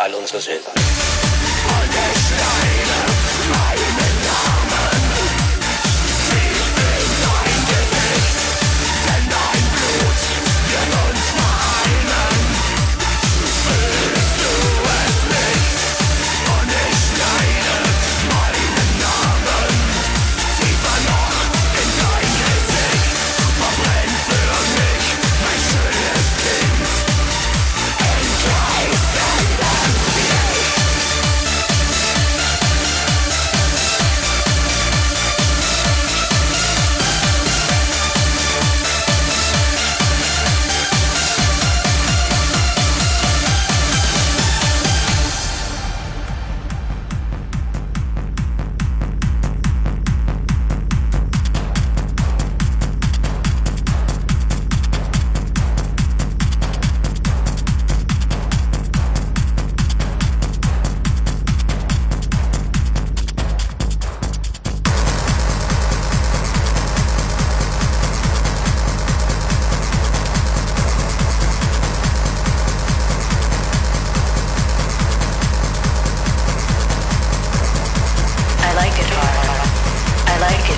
all unsere Silber.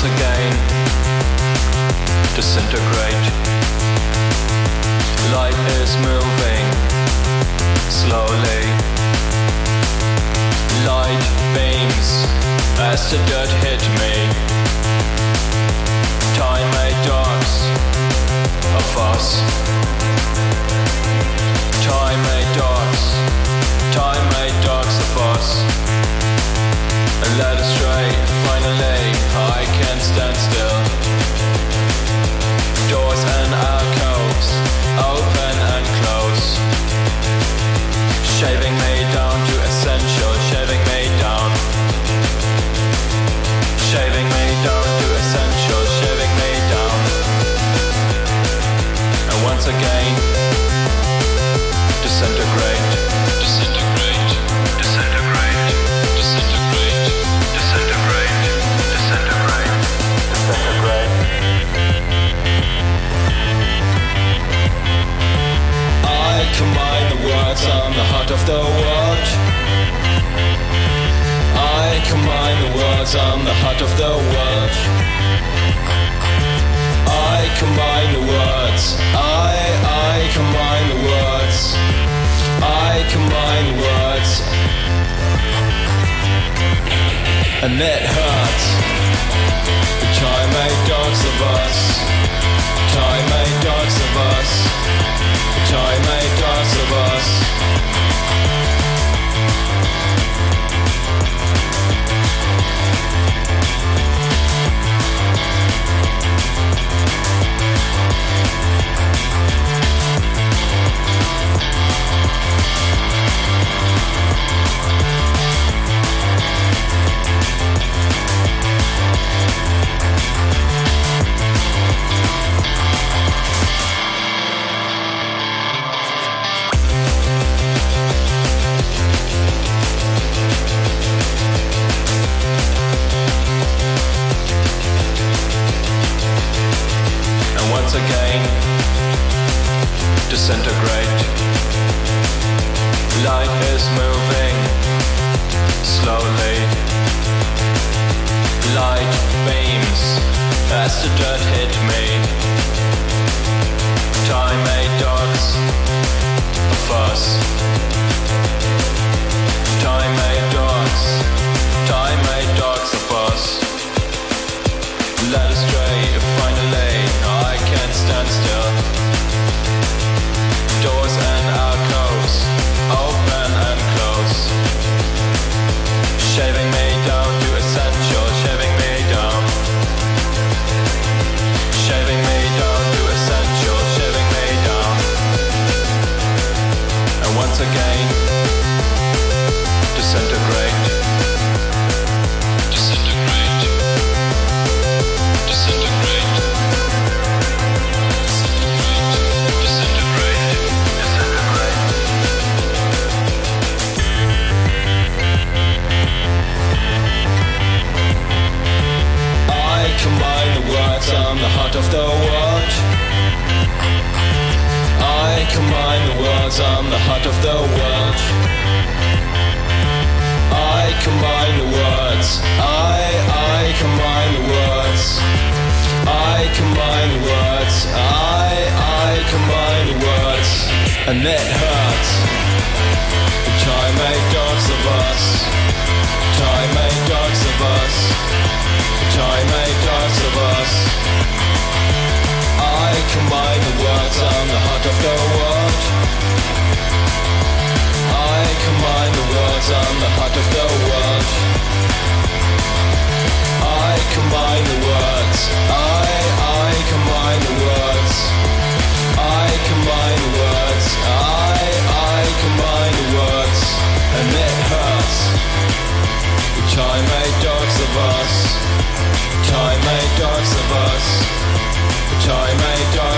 once again disintegrate. Light is moving slowly. Light beams as the dirt hit me. Time made dogs of us. Time made dogs. Time made dogs of us. Let us try, finally, I can stand still. Doors and alcoves, open and. Shaving me. side of the world, I combine the words, I'm the heart of the world. I combine the words, I, I combine the words, I combine the words. And it hurts. The time made dogs of us. The time made dogs of us. The time made dogs of us. Once again disintegrate. Light is moving slowly. Light beams as the dirt hit me. Time made dogs of us. Time made dogs. Time made dogs of us. Led astray, lane. I can't stand still. Doors and alcoves, open and close. Shaving me down the world. I combine the words, I'm the heart of the world. I combine the words, I, I combine the words. I combine the words, I, I combine the words, and it hurts. Time made dogs of us, time made dogs of us, combine the words on the heart of the world. I combine the words on the heart of the world. I combine the words. I, I combine the words. I combine the words. I, I combine the words. And it hurts. Time made dogs of us. Time made dogs of us time eh, I die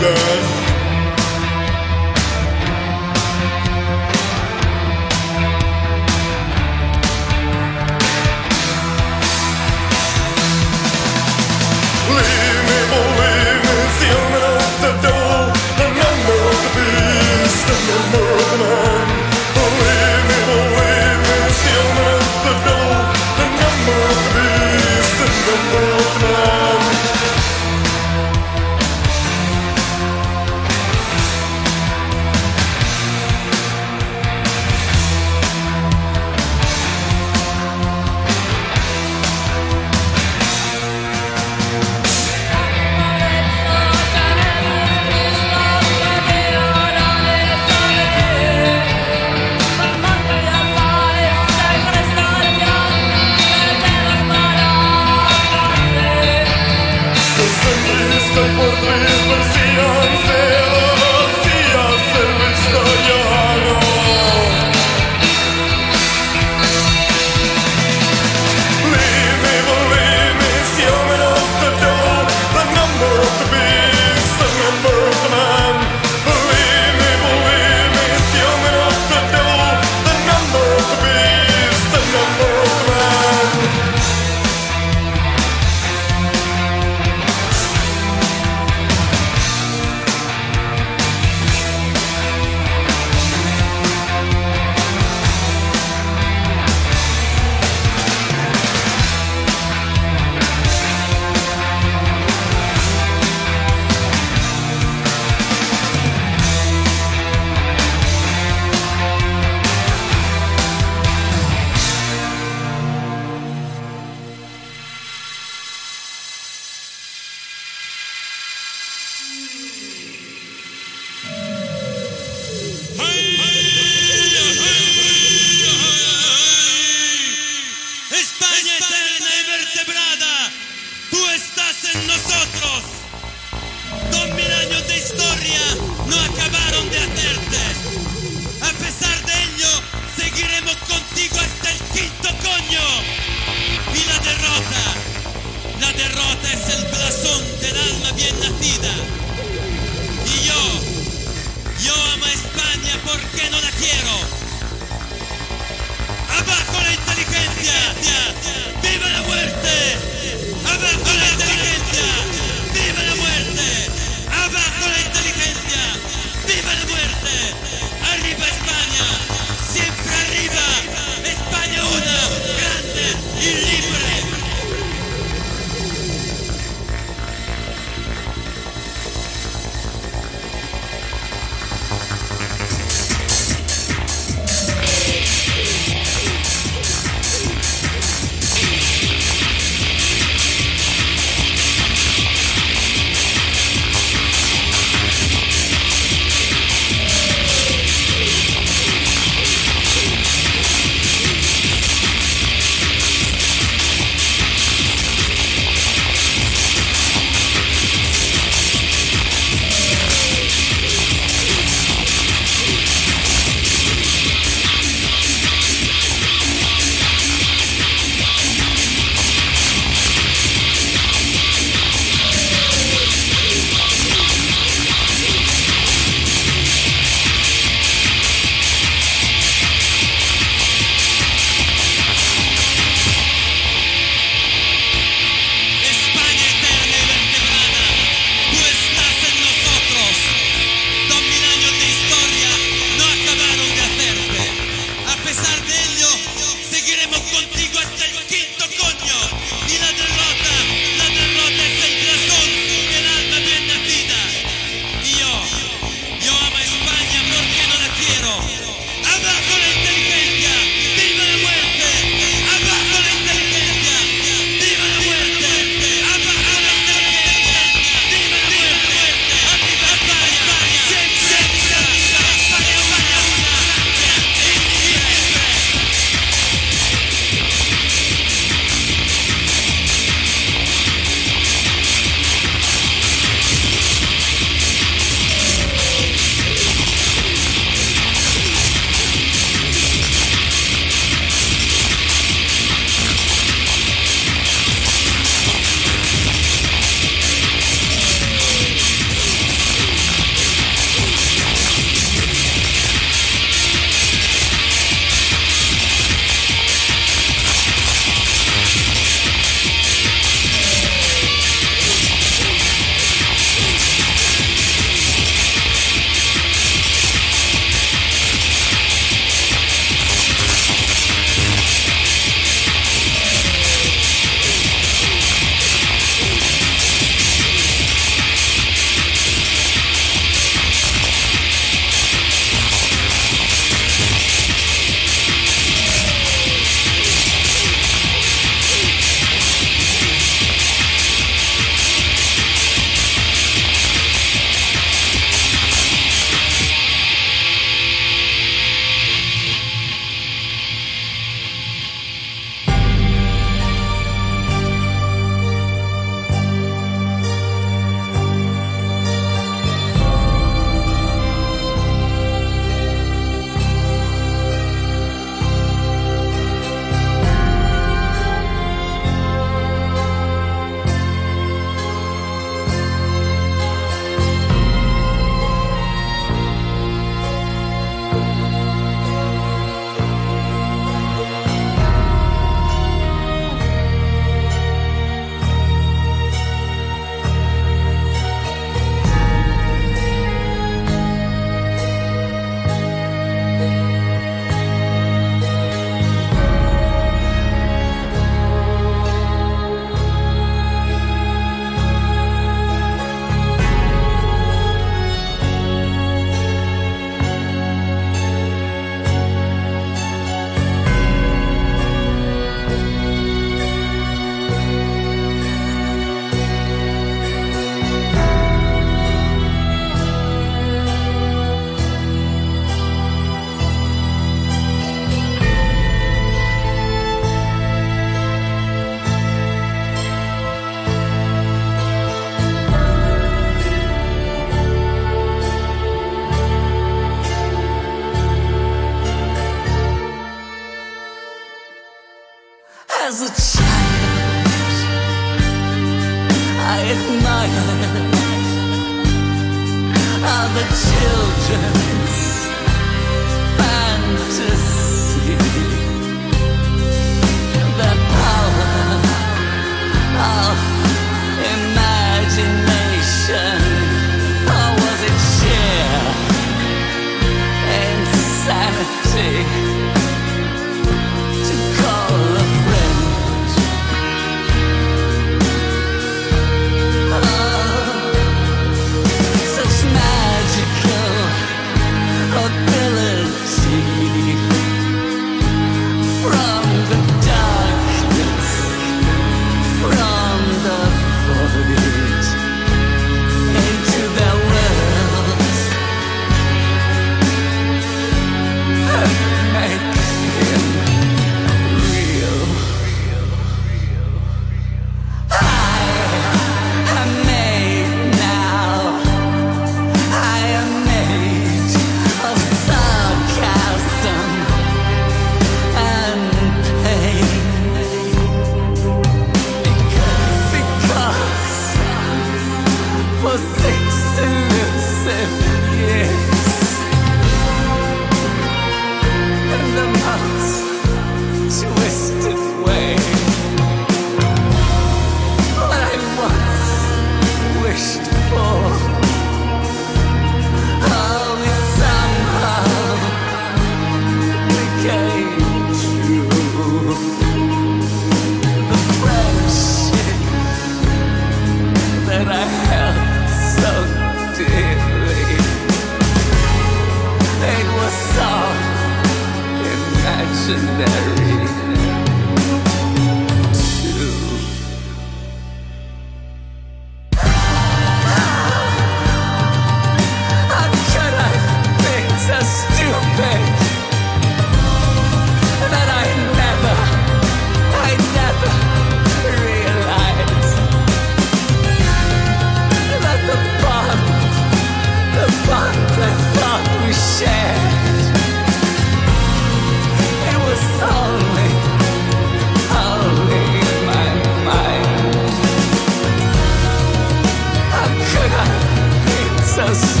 be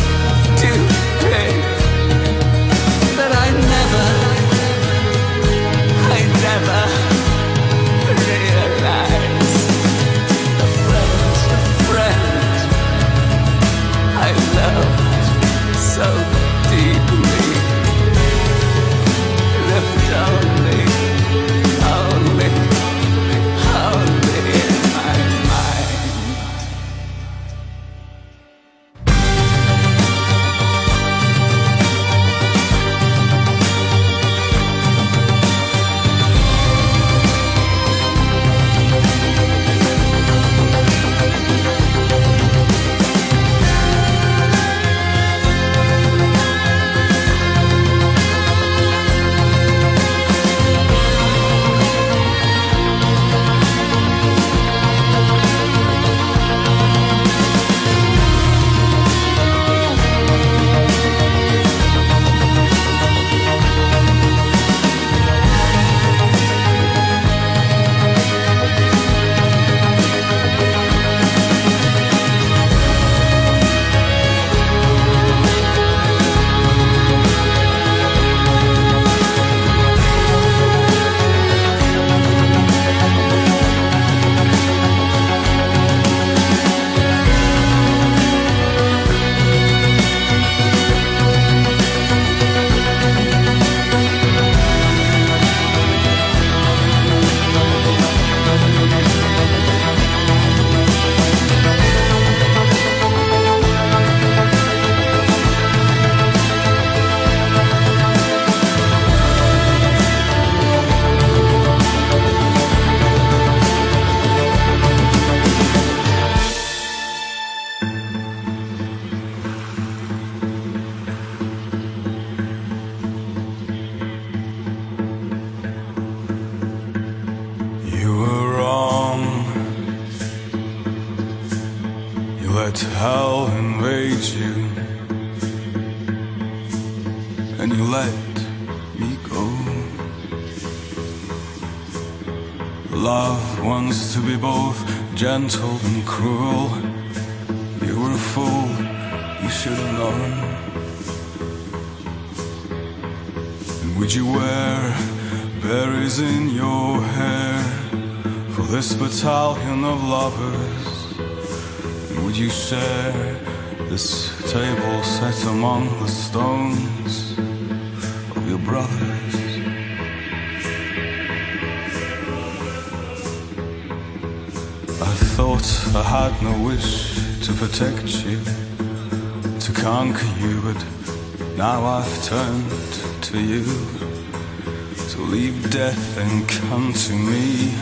and come to me.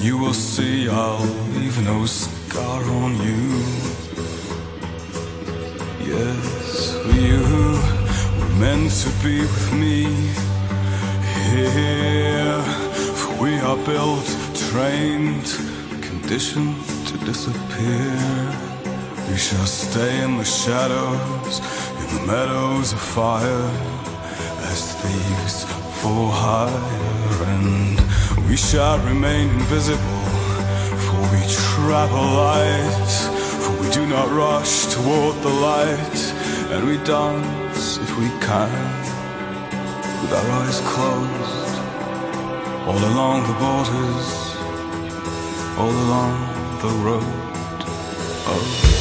You will see I'll leave no scar on you. Yes, you were meant to be with me here. For we are built, trained, conditioned to disappear. We shall stay in the shadows, in the meadows of fire, as thieves for hire, and we shall remain invisible, for we travel light, for we do not rush toward the light, and we dance if we can, with our eyes closed, all along the borders, all along the road. Oh.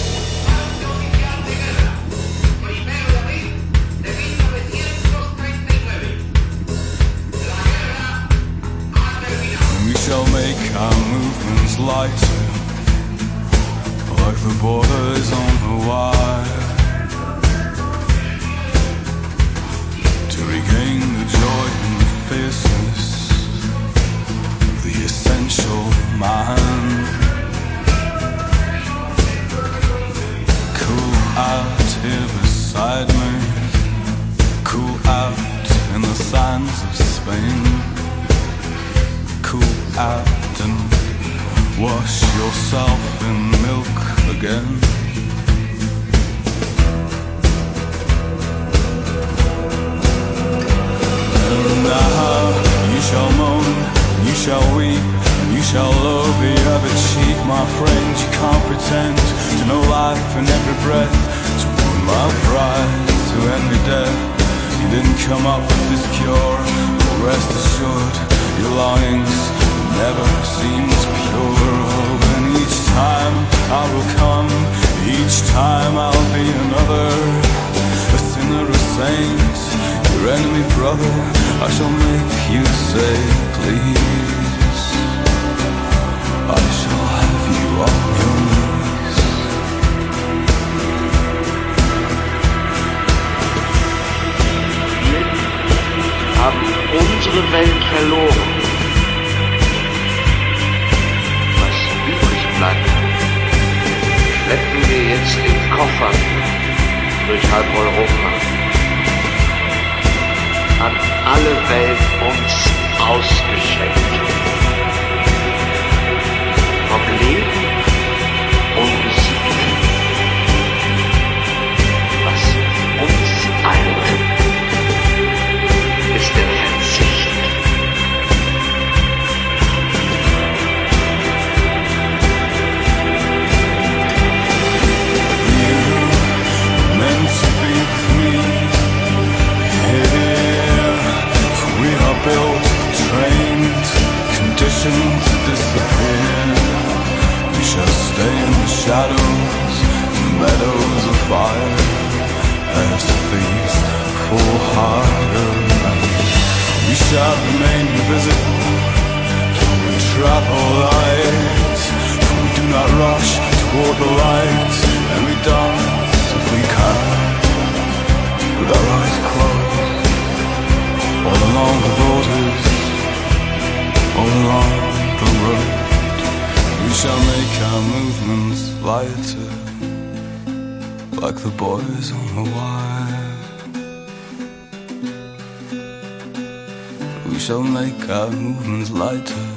Lighter, like the borders on the wire. To regain the joy and the fierceness the essential man. Cool out here beside me, cool out in the sands of Spain cool out wash yourself in milk again. And now you shall moan, you shall weep, you shall over every cheek, my friend. You can't pretend to know life in every breath, to wound my pride, to envy death. You didn't come up with this cure, but rest assured your longings never seems pure. Oh, and each time I will come, each time I'll be another, a sinner, a saint, your enemy brother. I shall make you say, please. I shall have you on your knees. haben unsere Welt verloren. Bleibt, schleppen wir jetzt in Koffern durch halb Europa. An alle Welt uns ausgeschenkt. Vom Leben unbesiegt. Conditioned to disappear. We shall stay in the shadows, in the meadows of fire, as thieves for. And we shall remain invisible, for we travel light. For we do not rush toward the light, and we dance if we can, with our eyes closed, all along the borders, along the road. We shall make our movements lighter, like the boys on the wire. We shall make our movements lighter,